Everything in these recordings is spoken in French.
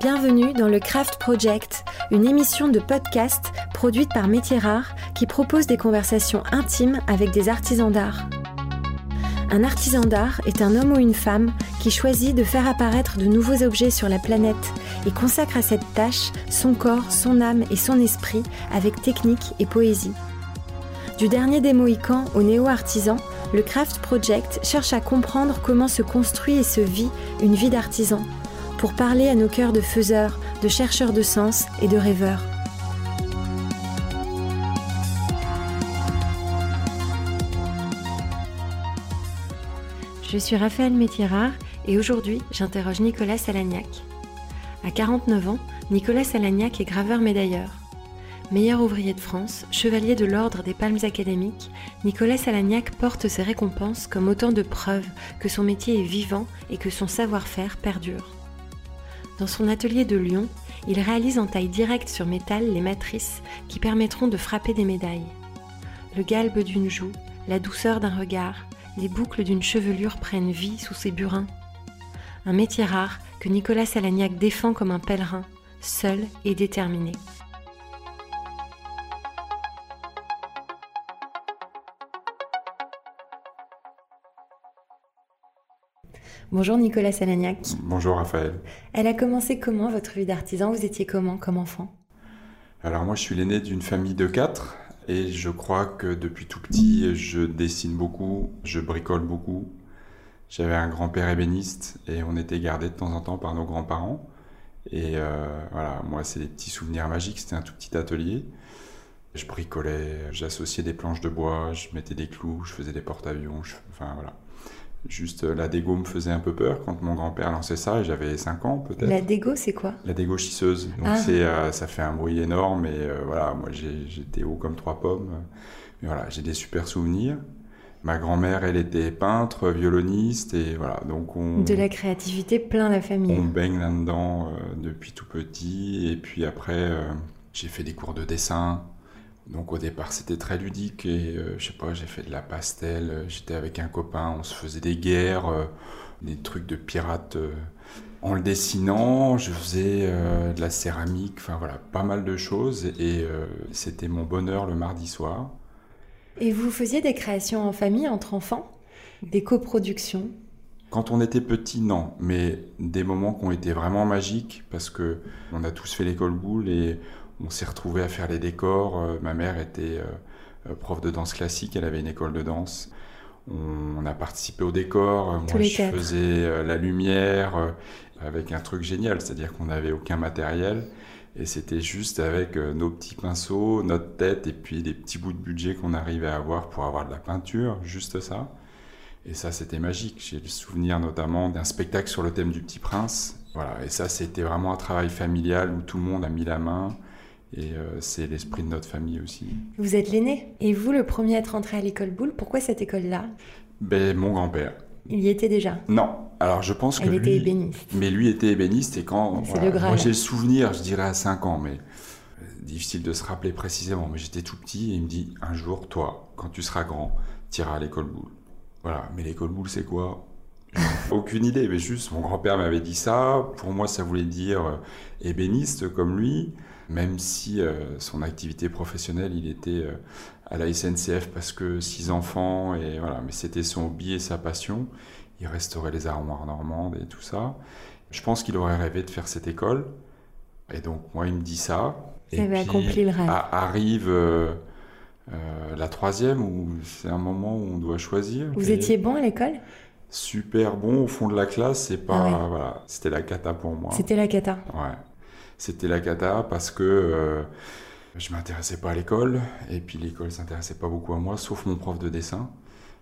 Bienvenue dans le Craft Project, une émission de podcast produite par Métier Rare qui propose des conversations intimes avec des artisans d'art. Un artisan d'art est un homme ou une femme qui choisit de faire apparaître de nouveaux objets sur la planète et consacre à cette tâche son corps, son âme et son esprit avec technique et poésie. Du dernier des Mohicans au néo-artisan, le Craft Project cherche à comprendre comment se construit et se vit une vie d'artisan, pour parler à nos cœurs de faiseurs, de chercheurs de sens et de rêveurs. Je suis Raphaël Métirard et aujourd'hui j'interroge Nicolas Salagnac. À 49 ans, Nicolas Salagnac est graveur médailleur. Meilleur ouvrier de France, chevalier de l'ordre des Palmes académiques, Nicolas Salagnac porte ses récompenses comme autant de preuves que son métier est vivant et que son savoir-faire perdure. Dans son atelier de Lyon, il réalise en taille directe sur métal les matrices qui permettront de frapper des médailles. Le galbe d'une joue, la douceur d'un regard, les boucles d'une chevelure prennent vie sous ses burins. Un métier rare que Nicolas Salagnac défend comme un pèlerin, seul et déterminé. Bonjour Nicolas Salagnac. Bonjour Raphaël. Elle a commencé comment votre vie d'artisan? Vous étiez comment comme enfant? Alors moi je suis l'aîné d'une famille de quatre et je crois que depuis tout petit je dessine beaucoup, je bricole beaucoup. J'avais un grand-père ébéniste et on était gardés de temps en temps par nos grands-parents. Et euh, voilà, moi c'est des petits souvenirs magiques, c'était un tout petit atelier. Je bricolais, j'associais des planches de bois, je mettais des clous, je faisais des porte-avions, enfin voilà. Juste euh, la dégo me faisait un peu peur quand mon grand-père lançait ça et j'avais 5 ans peut-être. La dégo c'est quoi? La dégo chisseuse. Donc Ah. c'est, euh, ça fait un bruit énorme et euh, voilà, moi j'étais haut comme trois pommes. Mais voilà, j'ai des super souvenirs. Ma grand-mère, elle était peintre, violoniste et voilà, donc on, De la créativité plein la famille. on baigne là-dedans euh, depuis tout petit. Et puis après, j'ai fait des cours de dessin. Donc au départ, c'était très ludique et euh, je sais pas, j'ai fait de la pastel. euh, J'étais avec un copain, on se faisait des guerres, euh, des trucs de pirates. En le dessinant, je faisais de la céramique, enfin voilà, pas mal de choses. Et c'était mon bonheur le mardi soir. Et vous faisiez des créations en famille entre enfants Des coproductions? Quand on était petit, non, mais des moments qui ont été vraiment magiques parce que on a tous fait l'école boule et on s'est retrouvés à faire les décors. Euh, ma mère était euh, euh, prof de danse classique, elle avait une école de danse. On, a participé au décor. Tous Moi, je quatre. faisais la lumière avec un truc génial, c'est-à-dire qu'on n'avait aucun matériel. Et c'était juste avec nos petits pinceaux, notre tête et puis des petits bouts de budget qu'on arrivait à avoir pour avoir de la peinture, juste ça. Et ça, c'était magique. J'ai le souvenir notamment d'un spectacle sur le thème du Petit Prince. Voilà. Et ça, c'était vraiment un travail familial où tout le monde a mis la main. Et euh, c'est l'esprit de notre famille aussi. Vous êtes l'aîné. Et vous, le premier à être entré à l'école Boulle, pourquoi cette école-là? Ben, mon grand-père. Il y était déjà? Non. Alors, je pense que Elle lui... était ébéniste. Mais lui était ébéniste et quand... C'est voilà, le. Moi, j'ai le souvenir, je dirais à 5 ans, mais euh, difficile de se rappeler précisément. Mais j'étais tout petit et il me dit, un jour, toi, quand tu seras grand, tu iras à l'école boule. Voilà. Mais l'école boule, c'est quoi? Aucune idée, mais juste mon grand-père m'avait dit ça. Pour moi, ça voulait dire euh, ébéniste comme lui, même si euh, son activité professionnelle, il était euh, à la SNCF parce que six enfants et voilà, mais c'était son hobby et sa passion. Il restaurait les armoires normandes et tout ça. Je pense qu'il aurait rêvé de faire cette école. Et donc moi, il me dit ça. Vous Et puis, accompli le rêve. arrive euh, euh, la troisième où c'est un moment où on doit choisir. Vous Et- étiez bon à l'école? Super bon au fond de la classe, c'est pas Ah ouais. voilà, c'était la cata pour moi. C'était la cata. Ouais. C'était la cata parce que euh, je m'intéressais pas à l'école et puis l'école s'intéressait pas beaucoup à moi sauf mon prof de dessin.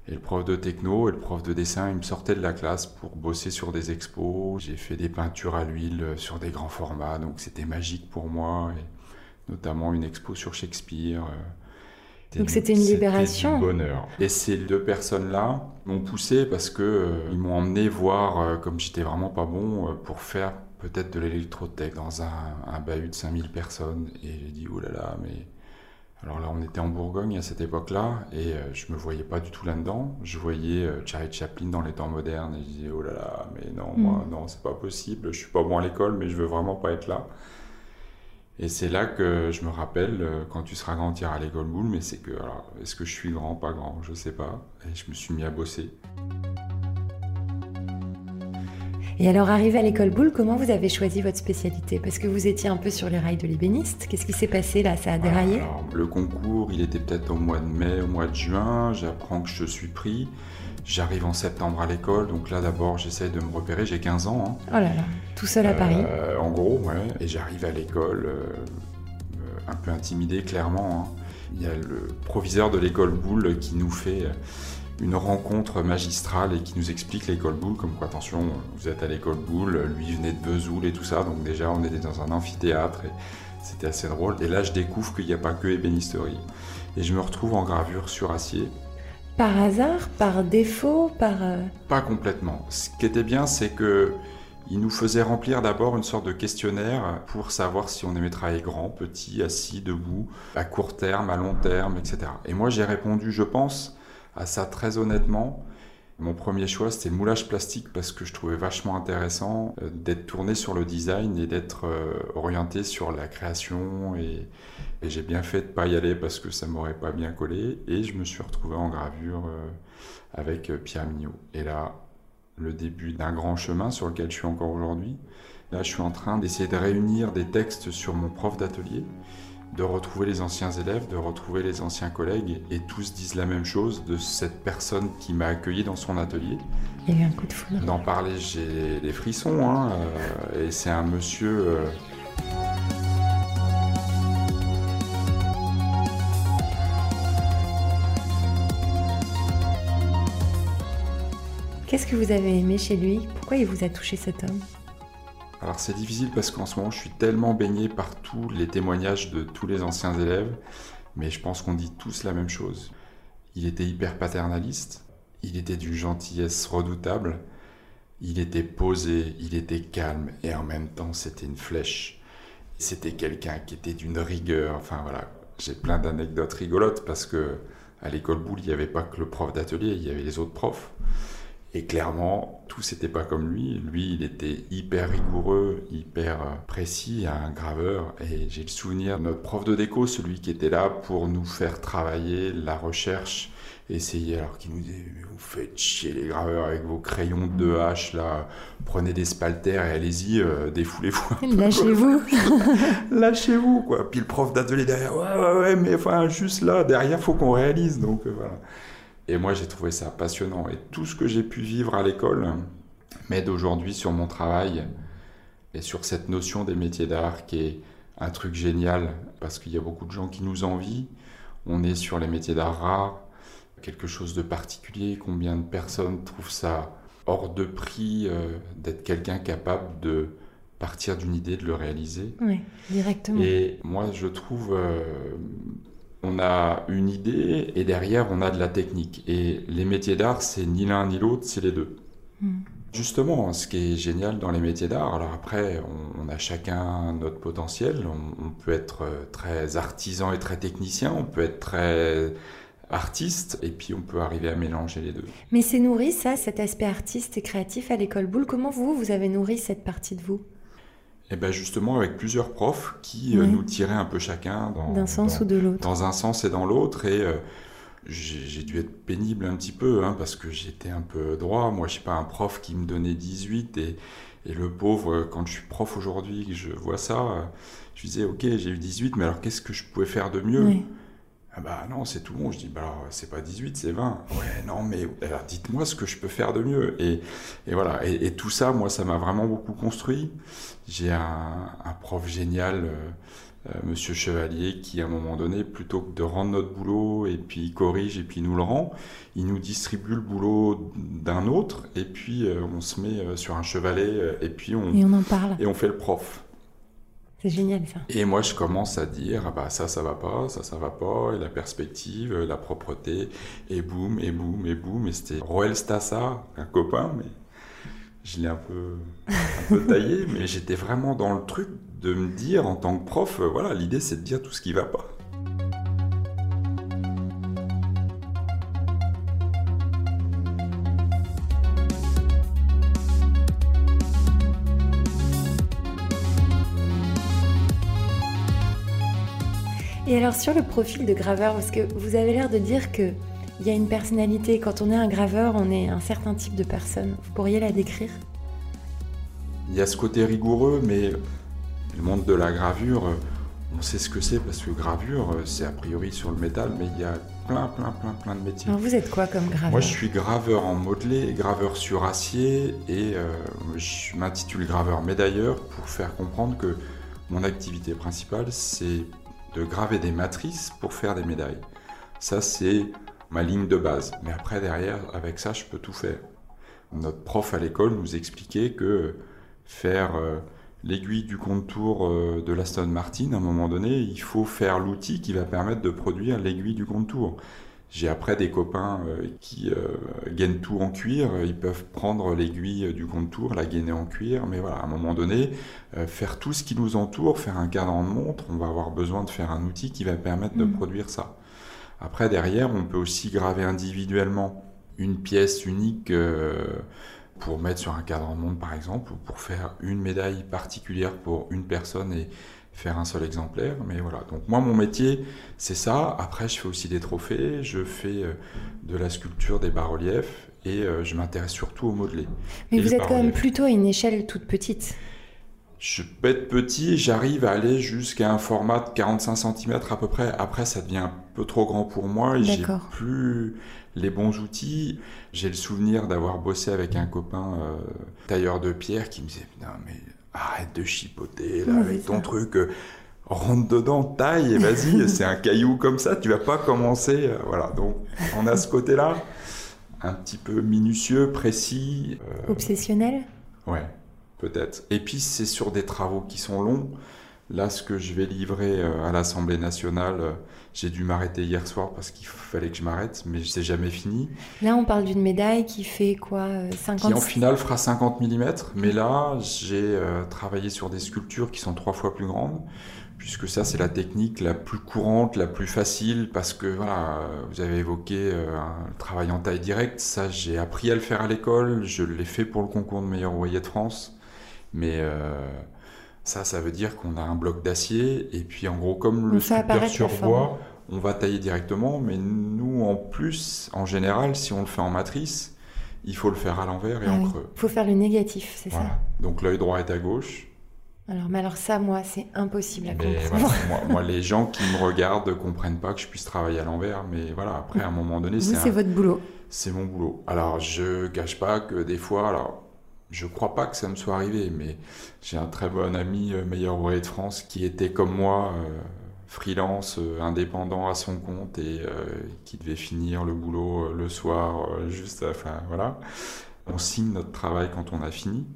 Et le prof de techno et le prof de dessin, il me sortait de la classe pour bosser sur des expos. J'ai fait des peintures à l'huile sur des grands formats, donc c'était magique pour moi. Et notamment une expo sur Shakespeare. euh, Donc c'était une libération. du bonheur. Et ces deux personnes-là m'ont poussé parce que euh, ils m'ont emmené voir, euh, comme j'étais vraiment pas bon, euh, pour faire peut-être de l'électrotech dans un, un bahut de 5000 personnes. Et j'ai dit, oh là là, mais Alors là, on était en Bourgogne à cette époque-là, et euh, je me voyais pas du tout là-dedans. Je voyais euh, Charlie Chaplin dans les temps modernes, et je disais, oh là là, mais non, moi, non, c'est pas possible, je suis pas bon à l'école, mais je veux vraiment pas être là. Et c'est là que je me rappelle, euh, quand tu seras grand, tu iras à l'école boule, mais c'est que, alors, est-ce que je suis grand, pas grand, je sais pas. Et je me suis mis à bosser. Et alors, arrivé à l'école boule, comment vous avez choisi votre spécialité? Parce que vous étiez un peu sur les rails de l'ébéniste. Qu'est-ce qui s'est passé là? Ça a déraillé? Alors, Le concours, il était peut-être au mois de mai, au mois de juin. J'apprends que je suis pris. J'arrive en septembre à l'école, donc là d'abord j'essaie de me repérer, j'ai 15 ans. hein. Oh là là, tout seul à Paris. Euh, en gros, ouais. Et j'arrive à l'école euh, un peu intimidé, clairement. hein. Il y a le proviseur de l'école Boule qui nous fait euh, une rencontre magistrale et qui nous explique l'école Boule, comme quoi, attention, vous êtes à l'école Boule, lui venait de Vesoul et tout ça, donc déjà on était dans un amphithéâtre et c'était assez drôle. Et là je découvre qu'il n'y a pas que ébénisterie. Et je me retrouve en gravure sur acier. Par hasard Par défaut Par. euh, Pas complètement. Ce qui était bien, c'est que il nous faisait remplir d'abord une sorte de questionnaire pour savoir si on aimait travailler grand, petit, assis, debout, à court terme, à long terme, etc. Et moi, j'ai répondu, je pense, à ça très honnêtement. Mon premier choix, c'était le moulage plastique parce que je trouvais vachement intéressant euh, d'être tourné sur le design et d'être euh, orienté sur la création. Et, j'ai bien fait de pas y aller parce que ça m'aurait pas bien collé. Et je me suis retrouvé en gravure euh, avec Pierre Mignot. Et là, le début d'un grand chemin sur lequel je suis encore aujourd'hui. Là, je suis en train d'essayer de réunir des textes sur mon prof d'atelier, de retrouver les anciens élèves, de retrouver les anciens collègues, et tous disent la même chose de cette personne qui m'a accueilli dans son atelier. Il y a eu un coup de foudre. D'en parler, j'ai des frissons, hein, euh, et c'est un monsieur... euh, Qu'est-ce que vous avez aimé chez lui? Pourquoi il vous a touché cet homme? Alors c'est difficile parce qu'en ce moment je suis tellement baigné par tous les témoignages de tous les anciens élèves, mais je pense qu'on dit tous la même chose. Il était hyper paternaliste, il était d'une gentillesse redoutable, il était posé, il était calme et en même temps c'était une flèche. C'était quelqu'un qui était d'une rigueur, enfin voilà, j'ai plein d'anecdotes rigolotes parce que à l'école boule il n'y avait pas que le prof d'atelier, il y avait les autres profs. Et clairement, tout c'était pas comme lui. Lui, il était hyper rigoureux, hyper euh, précis, un graveur. Et j'ai le souvenir de notre prof de déco, celui qui était là pour nous faire travailler la recherche, essayer, alors qu'il nous disait, mais vous faites chier les graveurs avec vos crayons de hache là, prenez des spalters et allez-y, euh, défoulez-vous. Lâchez-vous Lâchez-vous, quoi. Puis le prof d'atelier derrière, ouais, ouais, ouais, mais enfin, juste là, derrière, faut qu'on réalise. Donc euh, voilà. Et moi, j'ai trouvé ça passionnant. Et tout ce que j'ai pu vivre à l'école m'aide aujourd'hui sur mon travail et sur cette notion des métiers d'art qui est un truc génial parce qu'il y a beaucoup de gens qui nous envient. On est sur les métiers d'art rares, quelque chose de particulier. Combien de personnes trouvent ça hors de prix euh, d'être quelqu'un capable de partir d'une idée, de le réaliser? Oui, directement. et moi, je trouve, euh, on a une idée et derrière, on a de la technique. Et les métiers d'art, c'est ni l'un ni l'autre, c'est les deux. Mm. Justement, ce qui est génial dans les métiers d'art, alors après, on, a chacun notre potentiel. On, on peut être euh, très artisan et très technicien, on peut être très artiste, et puis on peut arriver à mélanger les deux. Mais c'est nourri ça, cet aspect artiste et créatif à l'école boule. Comment vous, vous avez nourri cette partie de vous? Et bien justement, avec plusieurs profs qui euh, nous tiraient un peu chacun dans, D'un sens dans- ou de l'autre dans un sens et dans l'autre. Et euh, j'ai j'ai dû être pénible un petit peu, hein, parce que j'étais un peu droit. Moi, je sais pas, un prof qui me donnait 18 et, et le pauvre, quand je suis prof aujourd'hui, que je vois ça, euh, je disais, ok, j'ai eu 18, mais alors qu'est-ce que je pouvais faire de mieux Oui. Ah bah non, c'est tout bon. Je dis, bah alors c'est pas 18, c'est 20. Ouais, non, mais alors dites-moi ce que je peux faire de mieux. Et, et voilà, et, et tout ça, moi, ça m'a vraiment beaucoup construit. J'ai un, un prof génial, euh, euh, Monsieur Chevalier, qui à un moment donné, plutôt que de rendre notre boulot et puis il corrige et puis il nous le rend, il nous distribue le boulot d'un autre et puis euh, on se met sur un chevalet et puis on, Et on en parle. et on fait le prof. C'est génial ça. Et moi, je commence à dire, ah bah ça, ça va pas, ça, ça va pas, et la perspective, la propreté, et boum, et boum, et boum. Et c'était Roel Stassa, un copain, mais je l'ai un peu, un peu taillé, mais j'étais vraiment dans le truc de me dire, en tant que prof, voilà, l'idée c'est de dire tout ce qui va pas. Et alors sur le profil de graveur, parce que vous avez l'air de dire que il y a une personnalité. Quand on est un graveur, on est un certain type de personne. Vous pourriez la décrire? Il y a ce côté rigoureux, mais le monde de la gravure, on sait ce que c'est parce que gravure, c'est a priori sur le métal, mais il y a plein, plein, plein, plein de métiers. Alors vous êtes quoi comme graveur? Moi, je suis graveur en modelé, graveur sur acier, et euh, je m'intitule graveur médailleur pour faire comprendre que mon activité principale, c'est de graver des matrices pour faire des médailles. Ça, c'est ma ligne de base. Mais après, derrière, avec ça, je peux tout faire. Notre prof à l'école nous expliquait que faire euh, l'aiguille du contour euh, de l'Aston Martin, à un moment donné, il faut faire l'outil qui va permettre de produire l'aiguille du contour. J'ai après des copains euh, qui gainent tout en cuir, ils peuvent prendre l'aiguille du contour, la gainer en cuir, mais voilà, à un moment donné, faire tout ce qui nous entoure, faire un cadran de montre, on va avoir besoin de faire un outil qui va permettre de mmh. produire ça. Après, derrière, on peut aussi graver individuellement une pièce unique euh, pour mettre sur un cadran de monde, par exemple, ou pour faire une médaille particulière pour une personne et faire un seul exemplaire. Mais voilà, donc moi, mon métier, c'est ça. Après, je fais aussi des trophées, je fais euh, de la sculpture, des bas-reliefs, et euh, je m'intéresse surtout au modelé. Mais vous êtes quand même plutôt à une échelle toute petite je peux être petit, j'arrive à aller jusqu'à un format de 45 cm à peu près. Après, ça devient un peu trop grand pour moi et j'ai plus les bons outils. J'ai le souvenir d'avoir bossé avec un copain euh, tailleur de pierre qui me disait Non, mais arrête de chipoter là, avec ton truc. Euh, rentre dedans, taille et vas-y, c'est un caillou comme ça, tu vas pas commencer. Euh, voilà, donc on a ce côté-là, un petit peu minutieux, précis. Obsessionnel Ouais peut-être. Et puis c'est sur des travaux qui sont longs. Là, ce que je vais livrer euh, à l'Assemblée nationale, euh, j'ai dû m'arrêter hier soir parce qu'il fallait que je m'arrête, mais c'est jamais fini. Là, on parle d'une médaille qui fait quoi 50 euh, Qui en finale fera 50 mm, mais là, j'ai travaillé sur des sculptures qui sont trois fois plus grandes, puisque ça, c'est la technique la plus courante, la plus facile, parce que voilà, vous avez évoqué un travail en taille directe. Ça, j'ai appris à le faire à l'école, je l'ai fait pour le concours de meilleur ouvrier de France. Mais euh, ça, ça veut dire qu'on a un bloc d'acier, et puis en gros, comme le sculpteur sur bois, on va tailler directement, mais nous, en plus, en général, si on le fait en matrice, il faut le faire à l'envers et ah en creux. Il faut faire le négatif, c'est ça Donc l'œil droit est à gauche. Alors, mais alors ça, moi, c'est impossible à comprendre. moi, les gens qui me regardent ne comprennent pas que je puisse travailler à l'envers, mais voilà, après, à un moment donné, c'est... c'est votre boulot. C'est mon boulot. Alors, je cache pas que des fois, alors, je crois pas que ça me soit arrivé, mais j'ai un très bon ami, euh, meilleur ouvrier de France, qui était comme moi, euh, freelance, euh, indépendant à son compte et qui devait finir le boulot le soir, juste, enfin voilà. On signe notre travail quand on a fini.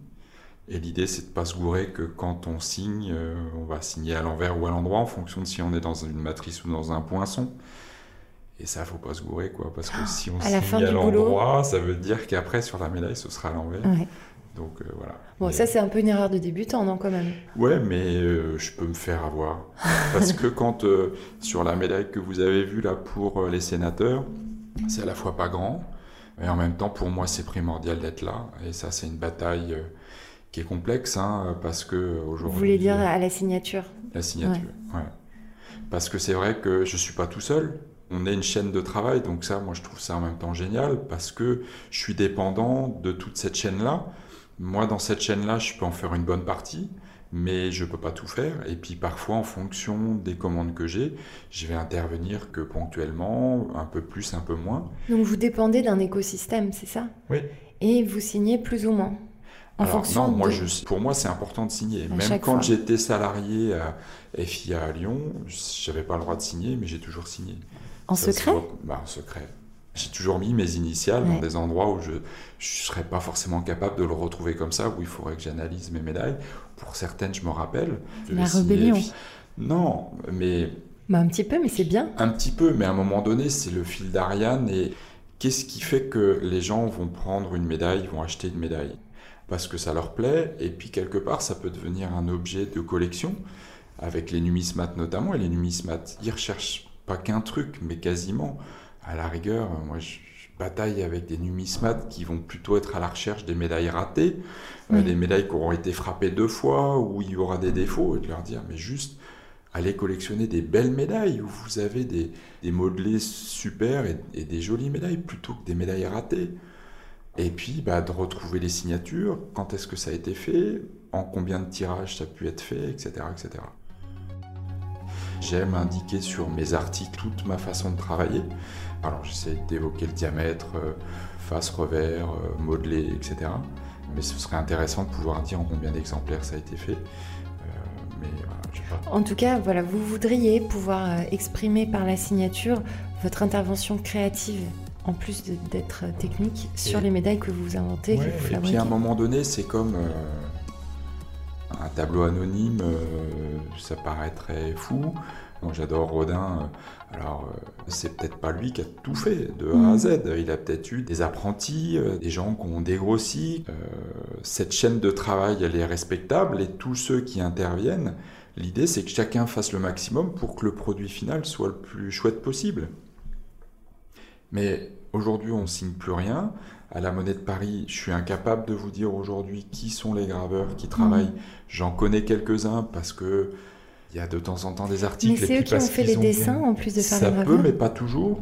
Et l'idée, c'est de pas se gourer que quand on signe, on va signer à l'envers ou à l'endroit en fonction de si on est dans une matrice ou dans un poinçon. Et ça, faut pas se gourer, quoi, parce que si on signe à l'endroit, ça veut dire qu'après, sur la médaille, ce sera à l'envers. Donc euh, voilà. Bon, ça c'est un peu une erreur de débutant, non quand même? Ouais, mais euh, je peux me faire avoir. Parce que quand euh, sur la médaille que vous avez vue là pour les sénateurs, c'est à la fois pas grand, mais en même temps pour moi c'est primordial d'être là. Et ça c'est une bataille qui est complexe, hein, parce que aujourd'hui. Vous voulez dire à la signature? La signature, ouais. Parce que c'est vrai que je suis pas tout seul. On est une chaîne de travail, donc ça, moi, je trouve ça en même temps génial parce que je suis dépendant de toute cette chaîne-là. Moi, dans cette chaîne-là, je peux en faire une bonne partie, mais je ne peux pas tout faire. Et puis parfois, en fonction des commandes que j'ai, je vais intervenir que ponctuellement, un peu plus, un peu moins. Donc vous dépendez d'un écosystème, c'est ça? Oui. Et vous signez plus ou moins? En fonction non, moi, je, pour moi, c'est important de signer. Même quand j'étais salarié à FIA à Lyon, je n'avais pas le droit de signer, mais j'ai toujours signé. En secret? bah, En secret. J'ai toujours mis mes initiales dans des endroits où je ne serais pas forcément capable de le retrouver comme ça, où il faudrait que j'analyse mes médailles. Pour certaines, je me rappelle. La rébellion. Non, mais... Bah, un petit peu, mais c'est bien. Un petit peu, mais à un moment donné, c'est le fil d'Ariane. Et qu'est-ce qui fait que les gens vont prendre une médaille, vont acheter une médaille? Parce que ça leur plaît, et puis quelque part, ça peut devenir un objet de collection, avec les numismates notamment. Et les numismates, ils recherchent pas qu'un truc, mais quasiment à la rigueur, moi je, bataille avec des numismates qui vont plutôt être à la recherche des médailles ratées, euh, des médailles qui auront été frappées deux fois, où il y aura des défauts, et de leur dire, mais juste allez collectionner des belles médailles où vous avez des, modelés super et, des jolies médailles plutôt que des médailles ratées. Et puis bah, de retrouver les signatures, quand est-ce que ça a été fait, en combien de tirages ça a pu être fait, etc. etc. J'aime indiquer sur mes articles toute ma façon de travailler. Alors j'essaie d'évoquer le diamètre, euh, face, revers, euh, modelé, etc. Mais ce serait intéressant de pouvoir dire en combien d'exemplaires ça a été fait. En tout cas, voilà, vous voudriez pouvoir euh, exprimer par la signature votre intervention créative en plus d'être technique sur les médailles que vous inventez, que vous fabriquez. Et puis à un moment donné, c'est comme euh, un tableau anonyme, euh, ça paraîtrait fou. Moi j'adore Rodin, alors c'est peut-être pas lui qui a tout fait de A à mm. Z, il a peut-être eu des apprentis, des gens qui ont dégrossi. cette chaîne de travail elle est respectable et tous ceux qui interviennent, L'idée, c'est que chacun fasse le maximum pour que le produit final soit le plus chouette possible. Mais aujourd'hui, on ne signe plus rien. À la Monnaie de Paris, je suis incapable de vous dire aujourd'hui qui sont les graveurs qui travaillent. Mmh. J'en connais quelques-uns parce que il y a de temps en temps des articles. Mais c'est eux qui ont fait les dessins en plus de faire Ça peut, mais pas toujours.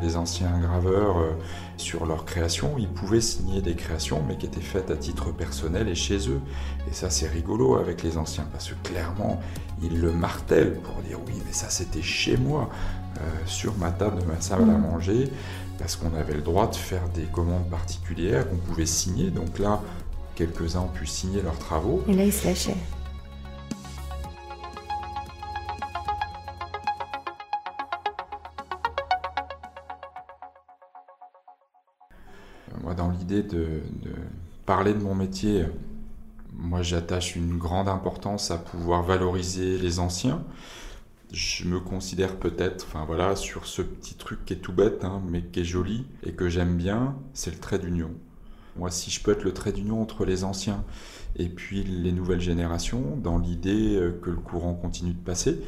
Les anciens graveurs, euh, sur leur création, ils pouvaient signer des créations, mais qui étaient faites à titre personnel et chez eux. Et ça, c'est rigolo avec les anciens, parce que clairement, ils le martèlent pour dire oui, mais ça, c'était chez moi, euh, sur ma table de ma salle à mm. manger, parce qu'on avait le droit de faire des commandes particulières qu'on pouvait signer. Donc là, quelques-uns ont pu signer leurs travaux. Et là, ils se lâchaient. de, parler de mon métier, moi j'attache une grande importance à pouvoir valoriser les anciens. Je me considère peut-être, enfin voilà, sur ce petit truc qui est tout bête, hein, mais qui est joli et que j'aime bien, c'est le trait d'union. Moi, si je peux être le trait d'union entre les anciens et puis les nouvelles générations, dans l'idée euh, que le courant continue de passer,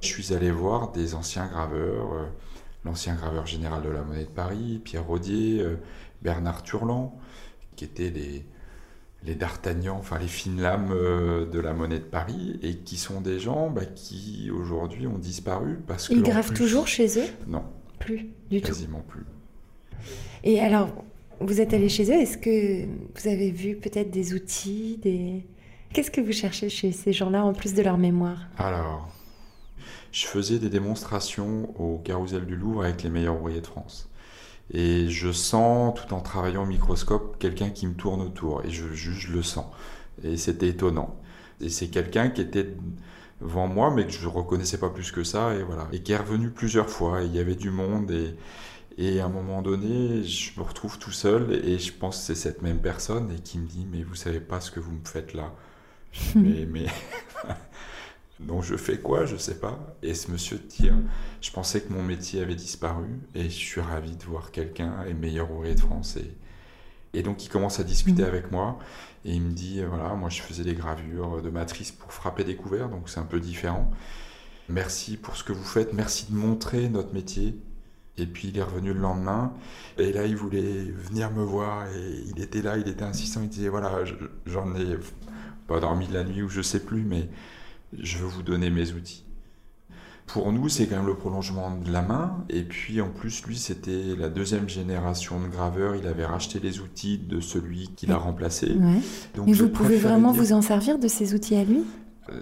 je suis allé voir des anciens graveurs, euh, l'ancien graveur général de la Monnaie de Paris, Pierre Rodier, euh, Bernard Turlan, qui étaient les, les D'Artagnan, enfin les fines lames euh, de la monnaie de Paris, et qui sont des gens bah, qui aujourd'hui ont disparu parce que. Ils gravent toujours chez eux? Non. Plus du tout. Quasiment plus. Et alors, vous êtes allé chez eux, est-ce que vous avez vu peut-être des outils, des. Qu'est-ce que vous cherchez chez ces gens-là en plus de leur mémoire? Alors, je faisais des démonstrations au Carousel du Louvre avec les meilleurs ouvriers de France. Et je sens, tout en travaillant au microscope, quelqu'un qui me tourne autour. Et je, je, le sens. Et c'était étonnant. Et c'est quelqu'un qui était devant moi, mais que je ne reconnaissais pas plus que ça. Et voilà. Et qui est revenu plusieurs fois. Et il y avait du monde. Et, et à un moment donné, je me retrouve tout seul. Et je pense que c'est cette même personne. Et qui me dit Mais vous savez pas ce que vous me faites là. mais. mais Donc je fais quoi Je sais pas. Et ce monsieur tire. Je pensais que mon métier avait disparu et je suis ravi de voir quelqu'un, et meilleur ouvrier de France. Et, donc il commence à discuter mmh. avec moi et il me dit voilà, moi je faisais des gravures de matrice pour frapper des couverts, donc c'est un peu différent. Merci pour ce que vous faites, merci de montrer notre métier. Et puis il est revenu le lendemain et là il voulait venir me voir et il était là, il était insistant, il disait voilà, j'en ai pas dormi de la nuit ou je sais plus, mais je veux vous donner mes outils. Pour nous, c'est quand même le prolongement de la main. Et puis en plus, lui, c'était la deuxième génération de graveur. Il avait racheté les outils de celui qui l'a remplacé. Donc, Mais vous pouvez vraiment vous en servir de ces outils à lui?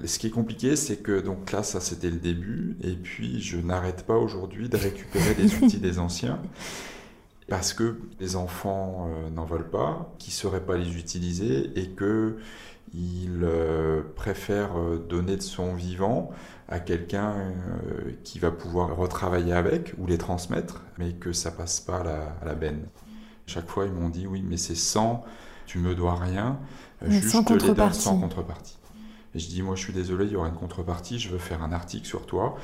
Ce qui est compliqué, c'est que donc là, ça c'était le début, et puis je n'arrête pas aujourd'hui de récupérer des outils des anciens parce que les enfants euh, n'en veulent pas, qui ne sauraient pas les utiliser, et que il euh, préfère euh, donner de son vivant à quelqu'un euh, qui va pouvoir retravailler avec ou les transmettre, mais que ça passe pas à la, benne. Chaque fois, ils m'ont dit oui, mais c'est sans, tu me dois rien, juste sans contrepartie. sans contrepartie. Et je dis moi, je suis désolé, il y aura une contrepartie. Je veux faire un article sur toi.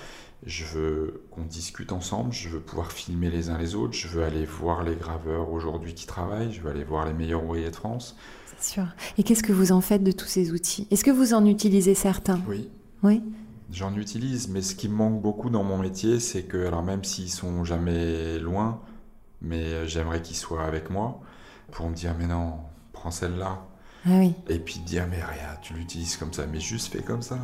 Je veux qu'on discute ensemble. Je veux pouvoir filmer les uns les autres. Je veux aller voir les graveurs aujourd'hui qui travaillent. Je veux aller voir les meilleurs ouvriers de France. Et qu'est-ce que vous en faites de tous ces outils? Est-ce que vous en utilisez certains? Oui. Oui. J'en utilise, mais ce qui me manque beaucoup dans mon métier, c'est que, alors même s'ils sont jamais loin, mais j'aimerais qu'ils soient avec moi pour me dire, mais non, prends celle-là. Ah oui. Et puis dire, mais rien, tu l'utilises comme ça, mais juste fais comme ça.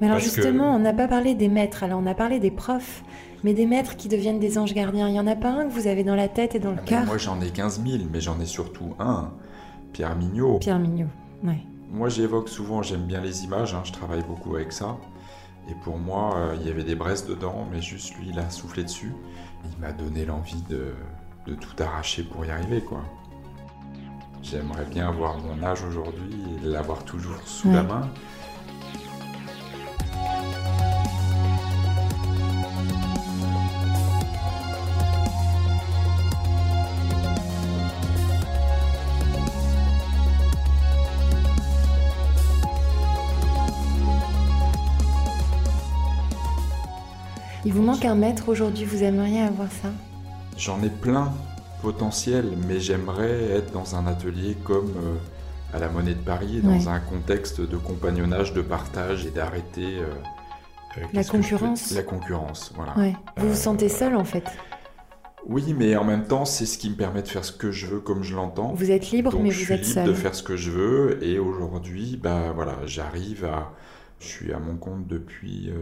Mais alors Parce que- justement, on n'a pas parlé des maîtres, alors on a parlé des profs, mais des maîtres qui deviennent des anges gardiens. Il y en a pas un que vous avez dans la tête et dans le Ah, mais cœur? moi, j'en ai 15 000, mais j'en ai surtout un, Pierre Mignot. Pierre Mignot. Ouais. Moi, j'évoque souvent, j'aime bien les images, hein, je travaille beaucoup avec ça. Et pour moi, euh, il y avait des braises dedans, mais juste lui, il a soufflé dessus. Il m'a donné l'envie de, de tout arracher pour y arriver, quoi. J'aimerais bien avoir mon âge aujourd'hui et l'avoir toujours sous la main. Il vous manque un maître aujourd'hui, vous aimeriez avoir ça? J'en ai plein potentiel, mais j'aimerais être dans un atelier comme euh, à la Monnaie de Paris, dans Ouais. un contexte de compagnonnage, de partage et d'arrêter euh, euh, La concurrence. La concurrence, voilà. Ouais. Vous vous sentez seul en fait Oui, mais en même temps, c'est ce qui me permet de faire ce que je veux comme je l'entends. Vous êtes libre, Donc mais vous êtes libre seul. de faire ce que je veux et aujourd'hui, bah voilà, j'arrive à, je suis à mon compte depuis euh,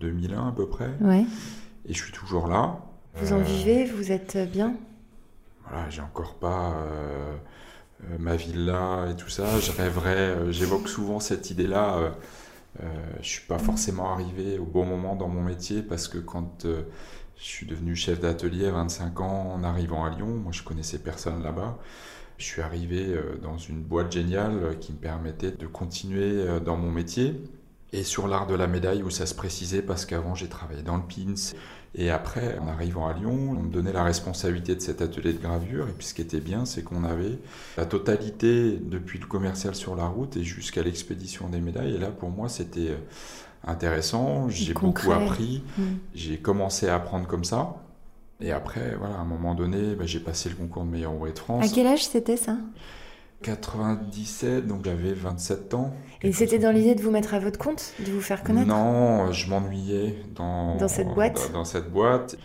2001 à peu près Ouais. et je suis toujours là. Vous en vivez, vous êtes bien? Voilà, j'ai encore pas euh, euh, ma villa et tout ça. Je rêverais, euh, j'évoque souvent cette idée-là. je suis pas forcément arrivé au bon moment dans mon métier parce que quand je suis devenu chef d'atelier à 25 ans en arrivant à Lyon, moi je connaissais personne là-bas. Je suis arrivé dans une boîte géniale qui me permettait de continuer dans mon métier. Et sur l'art de la médaille où ça se précisait parce qu'avant j'ai travaillé dans le PINS et après en arrivant à Lyon on me donnait la responsabilité de cet atelier de gravure. Et puis ce qui était bien c'est qu'on avait la totalité depuis le commercial sur la route et jusqu'à l'expédition des médailles. Et là pour moi c'était euh, intéressant, j'ai beaucoup appris, Mm. j'ai commencé à apprendre comme ça. Et après voilà à un moment donné bah, j'ai passé le concours de meilleur ouvrier de France. À quel âge c'était ça? 97 donc j'avais 27 ans. Et c'était dans l'idée de vous mettre à votre compte, de vous faire connaître? Non, je m'ennuyais dans, Dans cette boîte? Dans, dans cette boîte.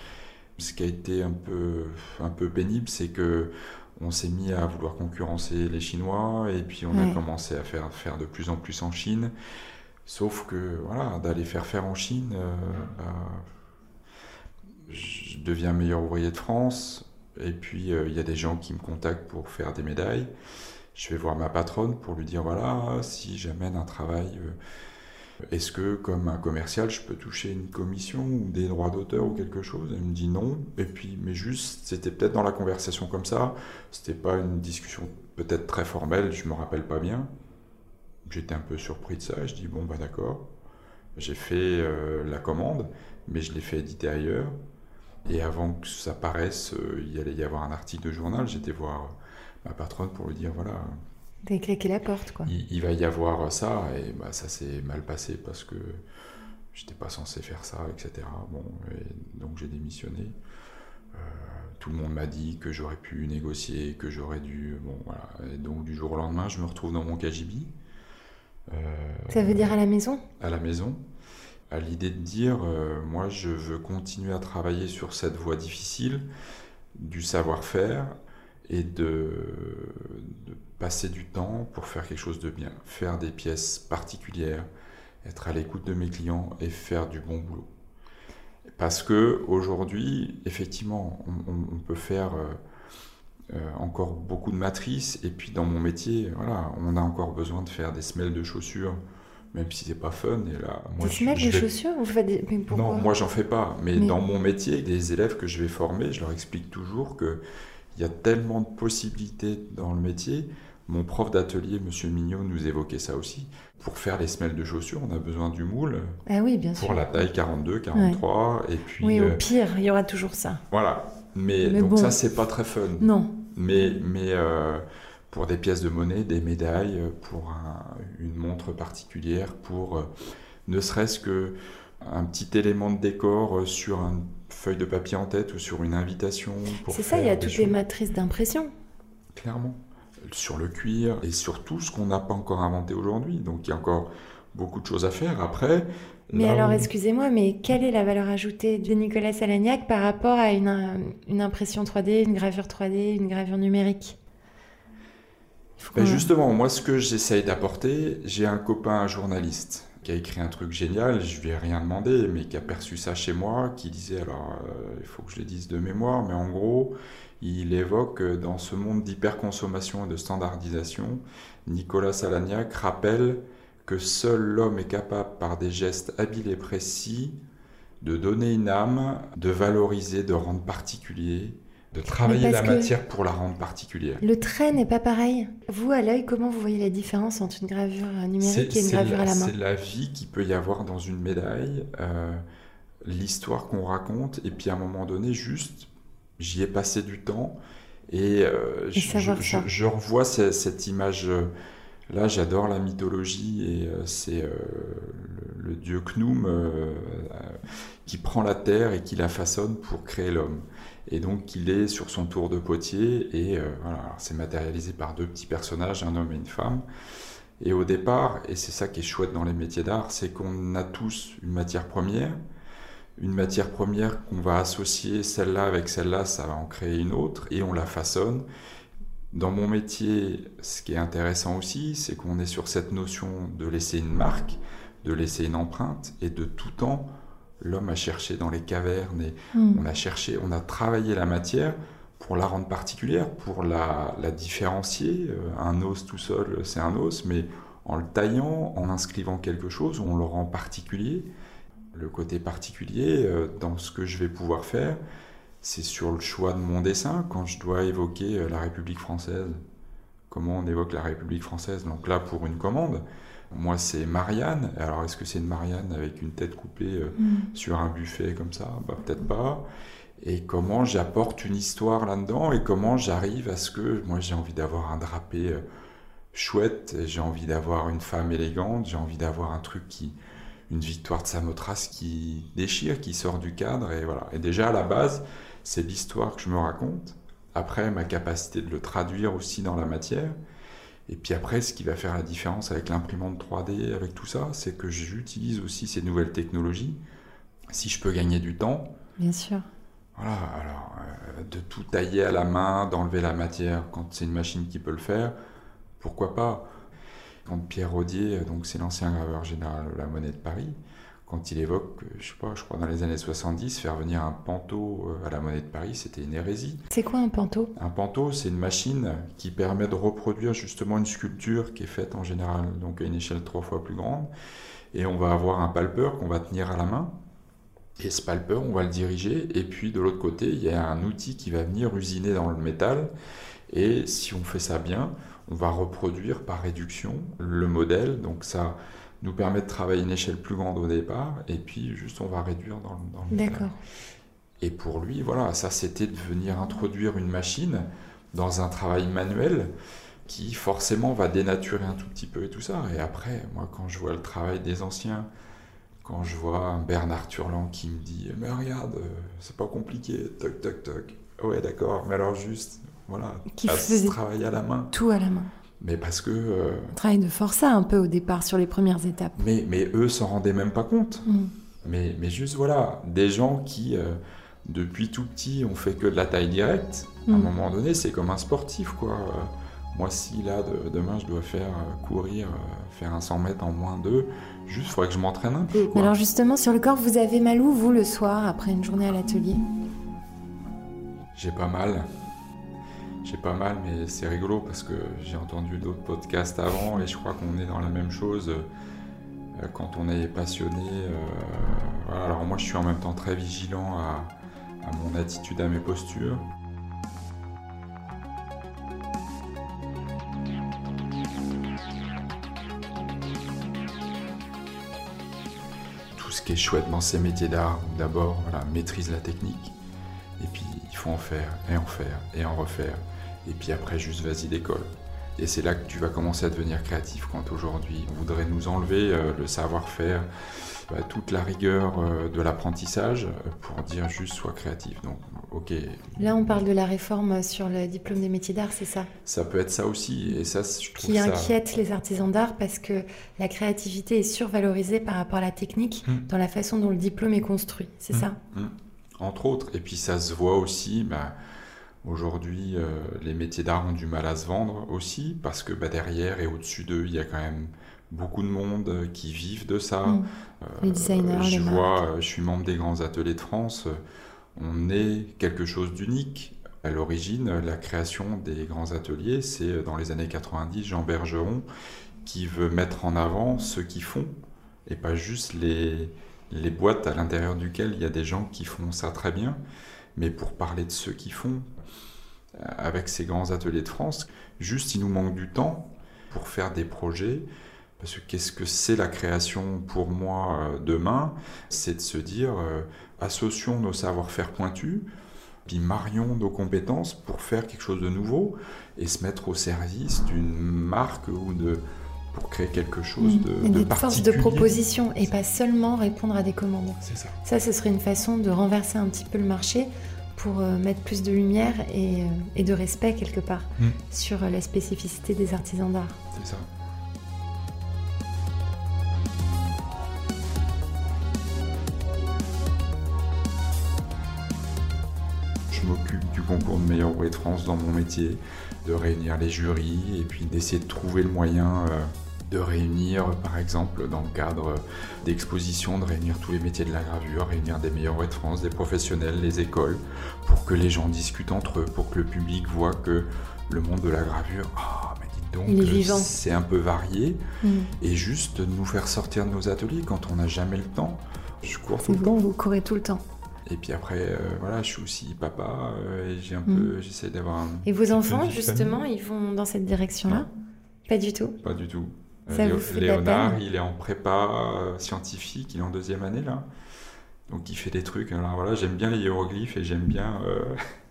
Ce qui a été un peu, un peu pénible, c'est que on s'est mis à vouloir concurrencer les Chinois et puis on Ouais. a commencé à faire, faire de plus en plus en Chine. Sauf que voilà, d'aller faire faire en Chine, euh, bah, je deviens meilleur ouvrier de France. Et puis euh, il y a des gens qui me contactent pour faire des médailles. Je vais voir ma patronne pour lui dire voilà, si j'amène un travail, euh, est-ce que comme un commercial, je peux toucher une commission ou des droits d'auteur ou quelque chose? Elle me dit non. Et puis, mais juste, c'était peut-être dans la conversation comme ça. C'était pas une discussion peut-être très formelle, je me rappelle pas bien. J'étais un peu surpris de ça. Je dis bon bah d'accord. J'ai fait euh, la commande, mais je l'ai fait éditer ailleurs. Et avant que ça paraisse, euh, il allait y avoir un article de journal. J'étais voir ma patronne pour lui dire voilà, T'as claqué la porte, quoi. il, il va y avoir ça, et bah, ça s'est mal passé parce que j'étais pas censé faire ça, etc. Bon, et donc j'ai démissionné. Euh, tout le monde m'a dit que j'aurais pu négocier, que j'aurais dû. Bon, voilà. Et donc du jour au lendemain, je me retrouve dans mon KGB. euh, Ça veut dire à la maison à la maison, à l'idée de dire, euh, moi je veux continuer à travailler sur cette voie difficile du savoir-faire et de, de passer du temps pour faire quelque chose de bien, faire des pièces particulières, être à l'écoute de mes clients et faire du bon boulot. Parce que aujourd'hui, effectivement, on, peut faire euh, euh, encore beaucoup de matrices et puis dans mon métier, voilà, on a encore besoin de faire des semelles de chaussures même si c'est pas fun. Et là, moi, Des semelles de chaussures Vous faites des... Mais pourquoi? Non, moi j'en fais pas. Mais, Mais- dans mon métier, les élèves que je vais former, je leur explique toujours que il y a tellement de possibilités dans le métier. Mon prof d'atelier, Monsieur Mignot, nous évoquait ça aussi. Pour faire les semelles de chaussures, on a besoin du moule Ah oui, bien sûr. pour la taille 42, 43, et puis Oui, au euh, pire, il y aura toujours ça. voilà. Mais, Mais donc bon. ça, c'est pas très fun. Non. Mais, mais euh, pour des pièces de monnaie, des médailles, euh, pour un- une montre particulière, pour euh, ne serait-ce que un petit élément de décor sur une feuille de papier en tête ou sur une invitation. C'est ça, il y a toutes les matrices d'impression. Clairement. Sur le cuir et sur tout ce qu'on n'a pas encore inventé aujourd'hui. Donc il y a encore beaucoup de choses à faire. Après. Mais alors, où- excusez-moi, mais quelle est la valeur ajoutée de Nicolas Salagnac par rapport à une, euh, une impression 3D, une gravure 3D, une gravure numérique? Ben justement, moi, ce que j'essaye d'apporter, j'ai un copain journaliste qui a écrit un truc génial, je lui ai rien demandé, mais qui a perçu ça chez moi, qui disait, alors euh, il faut que je le dise de mémoire, mais en gros, il évoque dans ce monde d'hyperconsommation et de standardisation, Nicolas Salagnac rappelle que seul l'homme est capable, par des gestes habiles et précis, de donner une âme, de valoriser, de rendre particulier, de travailler la matière pour la rendre particulière. Le trait n'est pas pareil. Vous, à l'œil, comment vous voyez la différence entre une gravure numérique et une gravure à la main C'est la vie qu'il peut y avoir dans une médaille, euh, l'histoire qu'on raconte, et puis à un moment donné, juste, j'y ai passé du temps, et, euh, je, revois cette, image. Euh, là, j'adore la mythologie, et c'est le, dieu Knum qui prend la terre et qui la façonne pour créer l'homme. Et donc il est sur son tour de potier et euh, voilà, c'est matérialisé par deux petits personnages, un homme et une femme. Et au départ, et c'est ça qui est chouette dans les métiers d'art, c'est qu'on a tous une matière première, une matière première qu'on va associer celle-là avec celle-là, ça va en créer une autre, et on la façonne. Dans mon métier, ce qui est intéressant aussi, c'est qu'on est sur cette notion de laisser une marque, de laisser une empreinte, et de tout temps l'homme a cherché dans les cavernes et hmm. on a cherché, on a travaillé la matière pour la rendre particulière, pour la, différencier. Euh, un os tout seul, c'est un os, mais en le taillant, en inscrivant quelque chose, on le rend particulier. Le côté particulier euh, dans ce que je vais pouvoir faire, c'est sur le choix de mon dessin quand je dois évoquer euh, la République française. Comment on évoque la République française? Donc là, pour une commande, moi, c'est Marianne. Alors, est-ce que c'est une Marianne avec une tête coupée euh, mm. sur un buffet comme ça? Bah, Peut-être pas. Et comment j'apporte une histoire là-dedans? Et comment j'arrive à ce que moi j'ai envie d'avoir un drapé euh, chouette, j'ai envie d'avoir une femme élégante, j'ai envie d'avoir un truc qui, une victoire de Samothrace qui déchire, qui sort du cadre et voilà. Et déjà à la base, c'est l'histoire que je me raconte. Après, ma capacité de le traduire aussi dans la matière. Et puis après, ce qui va faire la différence avec l'imprimante 3D, avec tout ça, c'est que j'utilise aussi ces nouvelles technologies. Si je peux gagner du temps. Bien sûr. Voilà, alors, euh, de tout tailler à la main, d'enlever la matière quand c'est une machine qui peut le faire, pourquoi pas? Quand Pierre Rodier, donc c'est l'ancien graveur général de la Monnaie de Paris, quand il évoque, je sais pas, je crois dans les années 70, faire venir un panto euh, à la Monnaie de Paris, c'était une hérésie. C'est quoi un panto? Un panto, c'est une machine qui permet de reproduire justement une sculpture qui est faite en général donc à une échelle trois fois plus grande. Et on va avoir un palpeur qu'on va tenir à la main. Et ce palpeur, on va le diriger. Et puis de l'autre côté, il y a un outil qui va venir usiner dans le métal. Et si on fait ça bien, on va reproduire par réduction le modèle. Donc ça nous permet de travailler une échelle plus grande au départ, et puis juste on va réduire dans, dans le D'accord. Et pour lui, voilà, ça c'était de venir introduire une machine dans un travail manuel qui forcément va dénaturer un tout petit peu et tout ça. Et après, moi quand je vois le travail des anciens, quand je vois un Bernard Turland qui me dit Mais regarde, euh, c'est pas compliqué, toc toc toc. Ouais, d'accord, mais alors juste, voilà, qui faisait travail à la main. Tout à la main. Mais parce que. Euh, travail de forçat un peu au départ sur les premières étapes. Mais, mais eux s'en rendaient même pas compte. Mm. Mais, mais juste voilà, des gens qui, euh, depuis tout petit, ont fait que de la taille directe, à un mm. moment donné, c'est comme un sportif, quoi. Euh, moi, si là, demain, je dois faire courir, faire un 100 mètres en moins d'eux, juste, il faudrait que je m'entraîne un peu. Alors, justement, sur le corps, vous avez mal où, vous, le soir, après une journée à l'atelier? J'ai pas mal. J'ai pas mal, mais c'est rigolo parce que j'ai entendu d'autres podcasts avant et je crois qu'on est dans la même chose euh, quand on est passionné. Euh, alors moi, je suis en même temps très vigilant à, mon attitude, à mes postures. Tout ce qui est chouette dans ces métiers d'art, d'abord, voilà, maîtrise la technique, et puis faut en faire, et en faire, et en refaire, et puis après juste vas-y décolle. Et c'est là que tu vas commencer à devenir créatif quand aujourd'hui on voudrait nous enlever euh, le savoir-faire, bah, toute la rigueur euh, de l'apprentissage euh, pour dire juste sois créatif. Donc, ok. Là, on parle de la réforme sur le diplôme des métiers d'art, c'est ça? Ça peut être ça aussi, et ça, je trouve Qui inquiète les artisans d'art parce que la créativité est survalorisée par rapport à la technique hmm. dans la façon dont le diplôme est construit, c'est hmm. ça? Hmm. Entre autres, et puis ça se voit aussi. Bah, Aujourd'hui, euh, les métiers d'art ont du mal à se vendre aussi, parce que bah, derrière et au-dessus d'eux, il y a quand même beaucoup de monde qui vivent de ça. Mm. les designers, je les vois, marques. je suis membre des grands ateliers de France. On est quelque chose d'unique. À l'origine, la création des grands ateliers, c'est dans les années 90, Jean Bergeron qui veut mettre en avant ceux qui font et pas juste les, les boîtes à l'intérieur duquel il y a des gens qui font ça très bien, mais pour parler de ceux qui font euh, avec ces grands ateliers de France, juste il nous manque du temps pour faire des projets. Parce que qu'est-ce que c'est la création pour moi euh, demain? C'est de se dire, euh, associons nos savoir-faire pointus, puis marions nos compétences pour faire quelque chose de nouveau et se mettre au service d'une marque ou de, pour créer quelque chose de. Et de d'être force de proposition et pas seulement répondre à des commandes. C'est ça. Ça, ce serait une façon de renverser un petit peu le marché pour euh, mettre plus de lumière et, euh, et de respect quelque part Mm. sur euh, la spécificité des artisans d'art. C'est ça. Je m'occupe du concours de meilleur ouvrier de France dans mon métier, de réunir les jurys et puis d'essayer de trouver le moyen euh, de réunir, par exemple, dans le cadre d'expositions, de réunir tous les métiers de la gravure, réunir des meilleurs de France, des professionnels, les écoles, pour que les gens discutent entre eux, pour que le public voit que le monde de la gravure, ah, mais dites donc, c'est un peu varié, Mm. et juste de nous faire sortir de nos ateliers quand on n'a jamais le temps. Je cours tout le temps. vous courez tout le temps. Et puis après, euh, voilà, je suis aussi papa, euh, et j'ai un Mm. peu, j'essaie d'avoir un... Et vos enfants, justement, famille. ils vont dans cette direction-là Pas du tout. Pas du tout. Euh, Ça vous Léonard, il est en prépa euh, scientifique, il est en deuxième année là. Donc il fait des trucs. Alors voilà, j'aime bien les hiéroglyphes et j'aime bien. euh,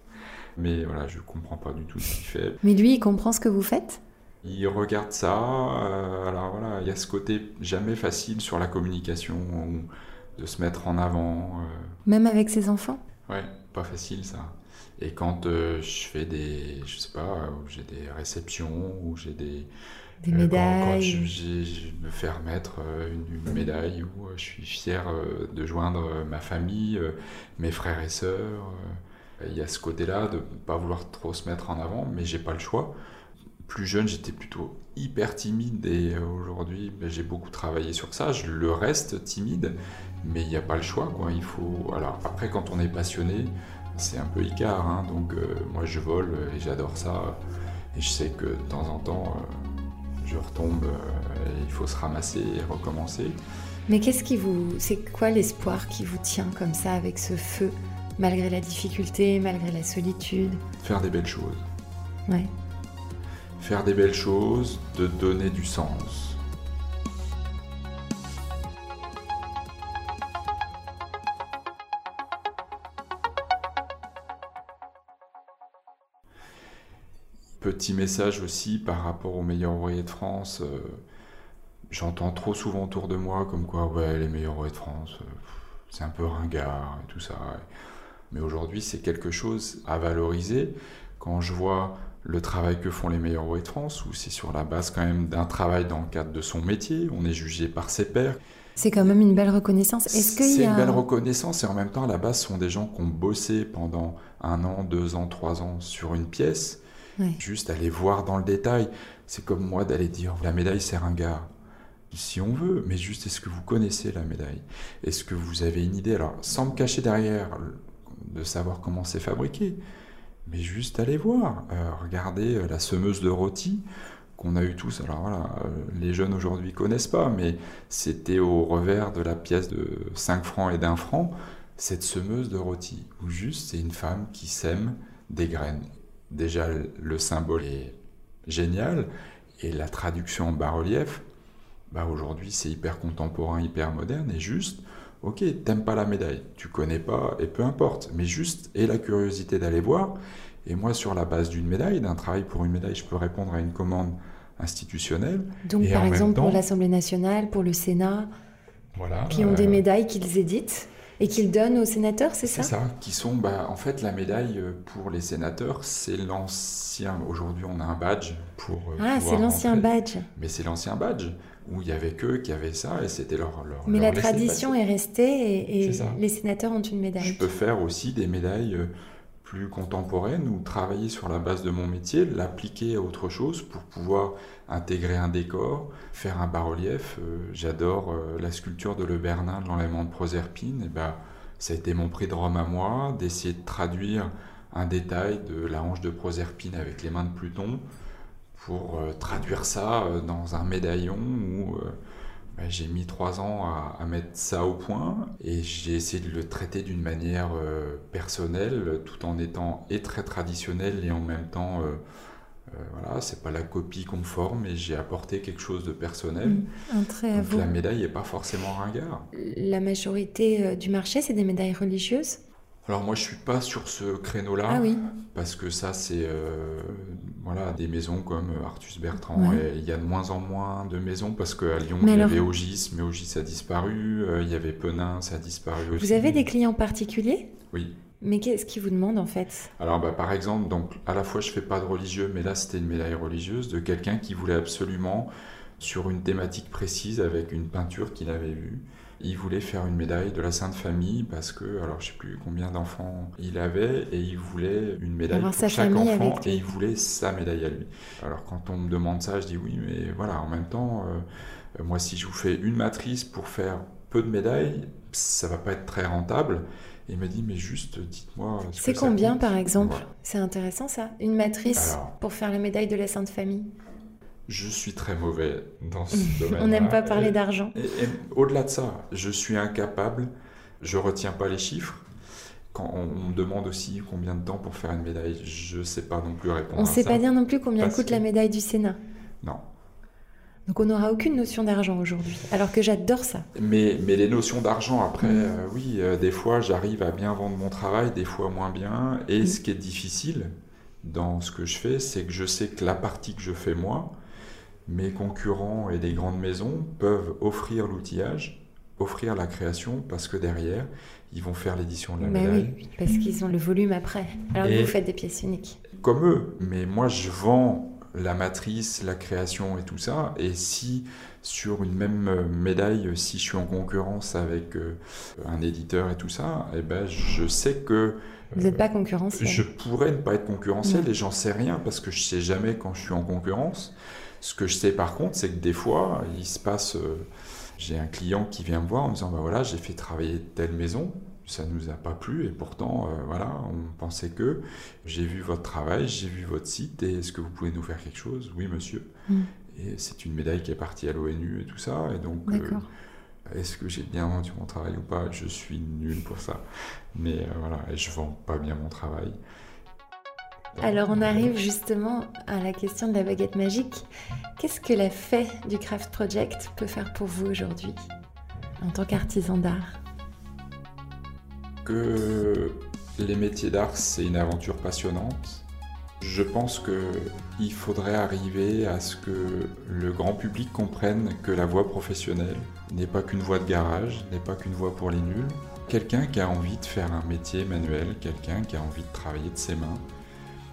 Mais voilà, je comprends pas du tout ce qu'il fait. Mais lui, il comprend ce que vous faites Il regarde ça. euh, alors voilà, il y a ce côté jamais facile sur la communication, ou de se mettre en avant. euh, Même avec ses enfants Ouais, pas facile ça. Et quand euh, je fais des, je sais pas, euh, où j'ai des réceptions, ou j'ai des, Des euh, quand- médailles Quand, je, me fais remettre une, une médaille où je suis fier de joindre ma famille, mes frères et sœurs. Il y a ce côté-là de ne pas vouloir trop se mettre en avant, mais j'ai pas le choix. Plus jeune, j'étais plutôt hyper timide et euh, aujourd'hui, ben, j'ai beaucoup travaillé sur ça. Je le reste timide, mais il n'y a pas le choix. Quoi. Il faut... Alors, après, quand on est passionné, c'est un peu Icar. hein, donc, euh, moi, je vole et j'adore ça. Et je sais que de temps en temps, euh, je retombe euh, et il faut se ramasser et recommencer. Mais qu'est-ce qui vous. C'est quoi l'espoir qui vous tient comme ça avec ce feu, malgré la difficulté, malgré la solitude? Faire des belles choses. Ouais. Faire des belles choses, de donner du sens. Petit message aussi par rapport aux meilleurs ouvriers de France. euh, J'entends trop souvent autour de moi comme quoi, ouais, les meilleurs ouvriers de France, euh, c'est un peu ringard et tout ça. Mais aujourd'hui, c'est quelque chose à valoriser. Quand je vois le travail que font les meilleurs ouvriers de France, où c'est sur la base quand même d'un travail dans le cadre de son métier, on est jugé par ses pairs. C'est quand même une belle reconnaissance. Est-ce C'est a. une belle reconnaissance et en même temps, à la base, ce sont des gens qui ont bossé pendant un an, deux ans, trois ans sur une pièce. Juste aller voir dans le détail. C'est comme moi d'aller dire la médaille, c'est ringard. Si on veut, mais juste est-ce que vous connaissez la médaille? Est-ce que vous avez une idée? Alors, sans me cacher derrière de savoir comment c'est fabriqué, mais juste aller voir. Euh, regardez euh, la semeuse de rôti qu'on a eu tous. Alors voilà, euh, les jeunes aujourd'hui connaissent pas, mais c'était au revers de la pièce de 5 francs et d'un franc, cette semeuse de rôti, où juste c'est une femme qui sème des graines. Déjà, le symbole est génial, et la traduction en bas-relief, bah aujourd'hui c'est hyper contemporain, hyper moderne, et juste, ok, t'aimes pas la médaille, tu connais pas, et peu importe, mais juste, et la curiosité d'aller voir, et moi sur la base d'une médaille, d'un travail pour une médaille, je peux répondre à une commande institutionnelle, Donc, Et par exemple, pour l'Assemblée nationale, pour le Sénat, voilà. qui ont des euh, médailles qu'ils éditent et qu'ils donnent aux sénateurs, c'est ça? C'est ça, qui sont, bah, en fait, la médaille euh, pour les sénateurs, c'est l'ancien. Aujourd'hui, on a un badge pour. euh, Ah, c'est l'ancien badge. Mais c'est l'ancien badge où il y avait qu'eux qui avaient ça et c'était leur. leur Mais leur la tradition passer. est restée et, les sénateurs ont une médaille. Je peux faire aussi des médailles euh, plus contemporaine ou travailler sur la base de mon métier, l'appliquer à autre chose pour pouvoir intégrer un décor, faire un bas-relief. Euh, j'adore euh, la sculpture de Le Bernin de l'enlèvement de Proserpine. Et ben, ça a été mon prix de Rome à moi, d'essayer de traduire un détail de la hanche de Proserpine avec les mains de Pluton pour euh, traduire ça dans un médaillon où bah, j'ai mis trois ans à, mettre ça au point et j'ai essayé de le traiter d'une manière euh, personnelle tout en étant et très traditionnel et en même temps euh, euh, voilà, c'est pas la copie conforme, mais j'ai apporté quelque chose de personnel. Un trait à vous. La médaille n'est pas forcément ringard. La majorité du marché, c'est des médailles religieuses alors moi je suis pas sur ce créneau-là ah oui. parce que ça c'est euh, voilà des maisons comme Artus Bertrand et il y a de moins en moins de maisons parce qu'à Lyon il y avait Ogis mais Ogis a disparu, euh, il y avait Penin ça a disparu aussi. Vous avez des clients particuliers? Oui. Mais qu'est-ce qu'ils vous demandent en fait? Alors bah, par exemple donc à la fois je fais pas de religieux mais là c'était une médaille religieuse de quelqu'un qui voulait absolument sur une thématique précise avec une peinture qu'il avait vue il voulait faire une médaille de la Sainte Famille parce que, alors je sais plus combien d'enfants il avait, et il voulait une médaille pour chaque enfant, et il voulait sa médaille à lui. Alors quand on me demande ça, je dis oui, mais voilà, en même temps, euh, moi si je vous fais une matrice pour faire peu de médailles, ça va pas être très rentable. Et il m'a dit, mais juste, dites-moi. C'est combien, par exemple C'est intéressant, ça Une matrice pour faire la médaille de la Sainte Famille je suis très mauvais dans ce domaine. On n'aime pas parler d'argent. Au-delà de ça, je suis incapable, je retiens pas les chiffres. Quand on, me demande aussi combien de temps pour faire une médaille, je ne sais pas non plus répondre. On ne sait pas dire non plus combien coûte la médaille du Sénat. Non. Donc on n'aura aucune notion d'argent aujourd'hui, alors que j'adore ça. Mais, mais les notions d'argent, après, mm. euh, oui, euh, des fois j'arrive à bien vendre mon travail, des fois moins bien. Et mm. ce qui est difficile dans ce que je fais, c'est que je sais que la partie que je fais moi, mes concurrents et des grandes maisons peuvent offrir l'outillage, offrir la création, parce que derrière, ils vont faire l'édition de la bah médaille. Oui, parce qu'ils ont le volume après. Alors que vous faites des pièces uniques. Comme eux, mais moi je vends la matrice, la création et tout ça, et si sur une même médaille, si je suis en concurrence avec euh, un éditeur et tout ça, eh ben je sais que vous n'êtes pas concurrentiel. Je pourrais ne pas être concurrentiel et j'en sais rien parce que je sais jamais quand je suis en concurrence. Ce que je sais par contre, c'est que des fois, il se passe. Euh, j'ai un client qui vient me voir en me disant bah voilà, j'ai fait travailler telle maison, ça ne nous a pas plu et pourtant, euh, voilà, on pensait que j'ai vu votre travail, j'ai vu votre site et est-ce que vous pouvez nous faire quelque chose? Oui, monsieur. Mm. Et c'est une médaille qui est partie à l'ONU et tout ça. Et donc, euh, est-ce que j'ai bien vendu mon travail ou pas? Je suis nul pour ça. Mais voilà, je vends pas bien mon travail. Alors on arrive justement à la question de la baguette magique. Qu'est-ce que la fée du Craft Project peut faire pour vous aujourd'hui en tant qu'artisan d'art? Que les métiers d'art, c'est une aventure passionnante. Je pense qu'il faudrait arriver à ce que le grand public comprenne que la voie professionnelle n'est pas qu'une voie de garage, n'est pas qu'une voie pour les nuls. Quelqu'un qui a envie de faire un métier manuel, quelqu'un qui a envie de travailler de ses mains,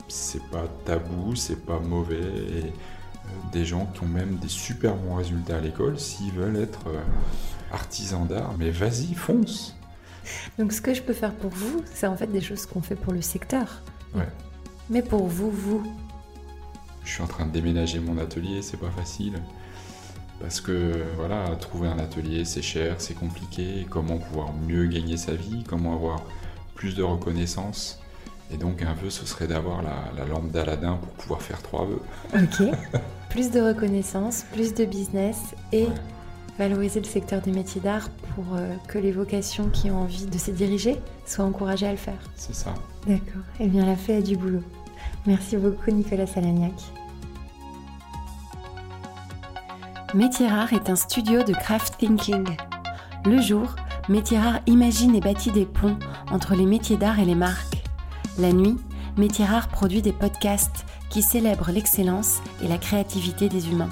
c'est pas tabou, c'est pas mauvais. Et euh, des gens qui ont même des super bons résultats à l'école, s'ils veulent être euh, artisans d'art, mais vas-y, fonce. Donc ce que je peux faire pour vous, c'est en fait des choses qu'on fait pour le secteur. Ouais. Mais pour vous, vous Je suis en train de déménager mon atelier, c'est pas facile. Parce que voilà, trouver un atelier, c'est cher, c'est compliqué. Comment pouvoir mieux gagner sa vie, comment avoir plus de reconnaissance. Et donc un vœu, ce serait d'avoir la, lampe d'Aladin pour pouvoir faire trois vœux. Ok. plus de reconnaissance, plus de business et valoriser le secteur des métiers d'art pour euh, que les vocations qui ont envie de se diriger soient encouragées à le faire. C'est ça. D'accord. Eh bien, la fée a du boulot. Merci beaucoup, Nicolas Salagnac. Métier Rare est un studio de craft thinking. Le jour, Métier Rare imagine et bâtit des ponts entre les métiers d'art et les marques. La nuit, Métier Rare produit des podcasts qui célèbrent l'excellence et la créativité des humains.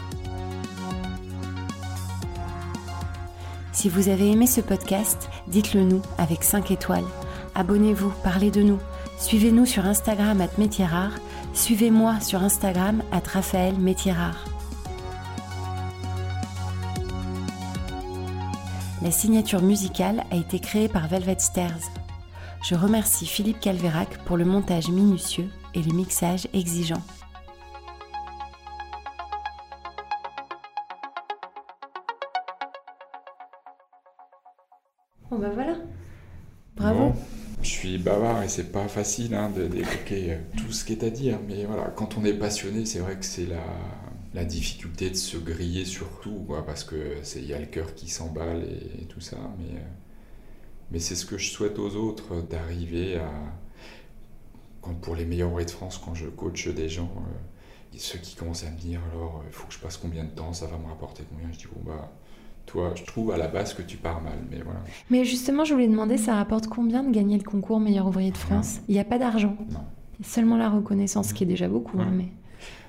Si vous avez aimé ce podcast, dites-le nous avec 5 étoiles. Abonnez-vous, parlez de nous. Suivez-nous sur Instagram à Métier Rare. Suivez-moi sur Instagram à Raphaël Métier Rare. La signature musicale a été créée par Velvet Stairs. Je remercie Philippe Calvérac pour le montage minutieux et les mixages exigeants. Bon bah voilà. Bravo. je suis bavard et c'est pas facile hein, d'évoquer euh, tout ce qui est à dire, mais voilà, quand on est passionné, c'est vrai que c'est la, difficulté de se griller sur tout, parce que il y a le cœur qui s'emballe et, tout ça, mais, euh, mais c'est ce que je souhaite aux autres, d'arriver à, quand pour les meilleurs ouvriers de France, quand je coach des gens, euh, ceux qui commencent à me dire alors il faut que je passe combien de temps, ça va me rapporter combien, je dis bon bah toi, je trouve à la base que tu pars mal, mais voilà. Mais justement, je voulais demander, ça rapporte combien de gagner le concours meilleur ouvrier de France? Il n'y a pas d'argent? Non. Seulement la reconnaissance, qui est déjà beaucoup. Hein, mais...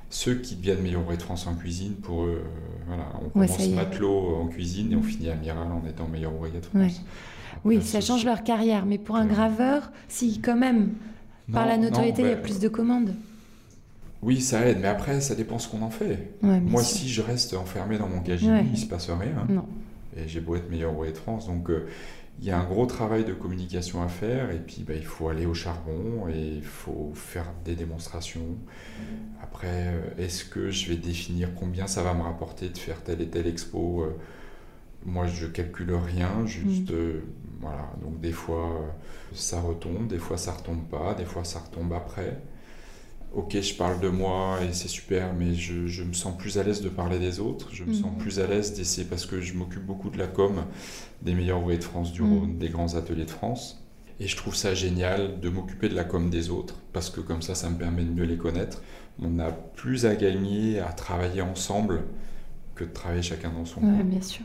Ceux qui deviennent meilleur ouvrier de France en cuisine, pour eux, euh, voilà, on commence matelot en cuisine et on finit amiral en étant meilleur ouvrier de France. Oui, ça change leur carrière, mais pour un graveur, si quand même, par la notoriété, il y a plus de commandes. Oui, ça aide, mais après, ça dépend ce qu'on en fait. Moi, si je reste enfermé dans mon cagini, il ne se passe rien. Non. Et j'ai beau être meilleur ouvrier de France. Donc, euh, il y a un gros travail de communication à faire. Et puis, bah, il faut aller au charbon et il faut faire des démonstrations. Après, euh, est-ce que je vais définir combien ça va me rapporter de faire telle et telle expo euh, Moi, je calcule rien, juste. Mm. Voilà. Donc, des fois, ça retombe, des fois, ça retombe pas, des fois, ça retombe après ok, je parle de moi et c'est super, mais je, me sens plus à l'aise de parler des autres, je me sens mhm. plus à l'aise d'essayer, parce que je m'occupe beaucoup de la com des meilleurs ouvriers de France du Rhône, mhm. des grands ateliers de France. Et je trouve ça génial de m'occuper de la com des autres, parce que comme ça, ça me permet de mieux les connaître. On a plus à gagner à travailler ensemble que de travailler chacun dans son coin. bien sûr.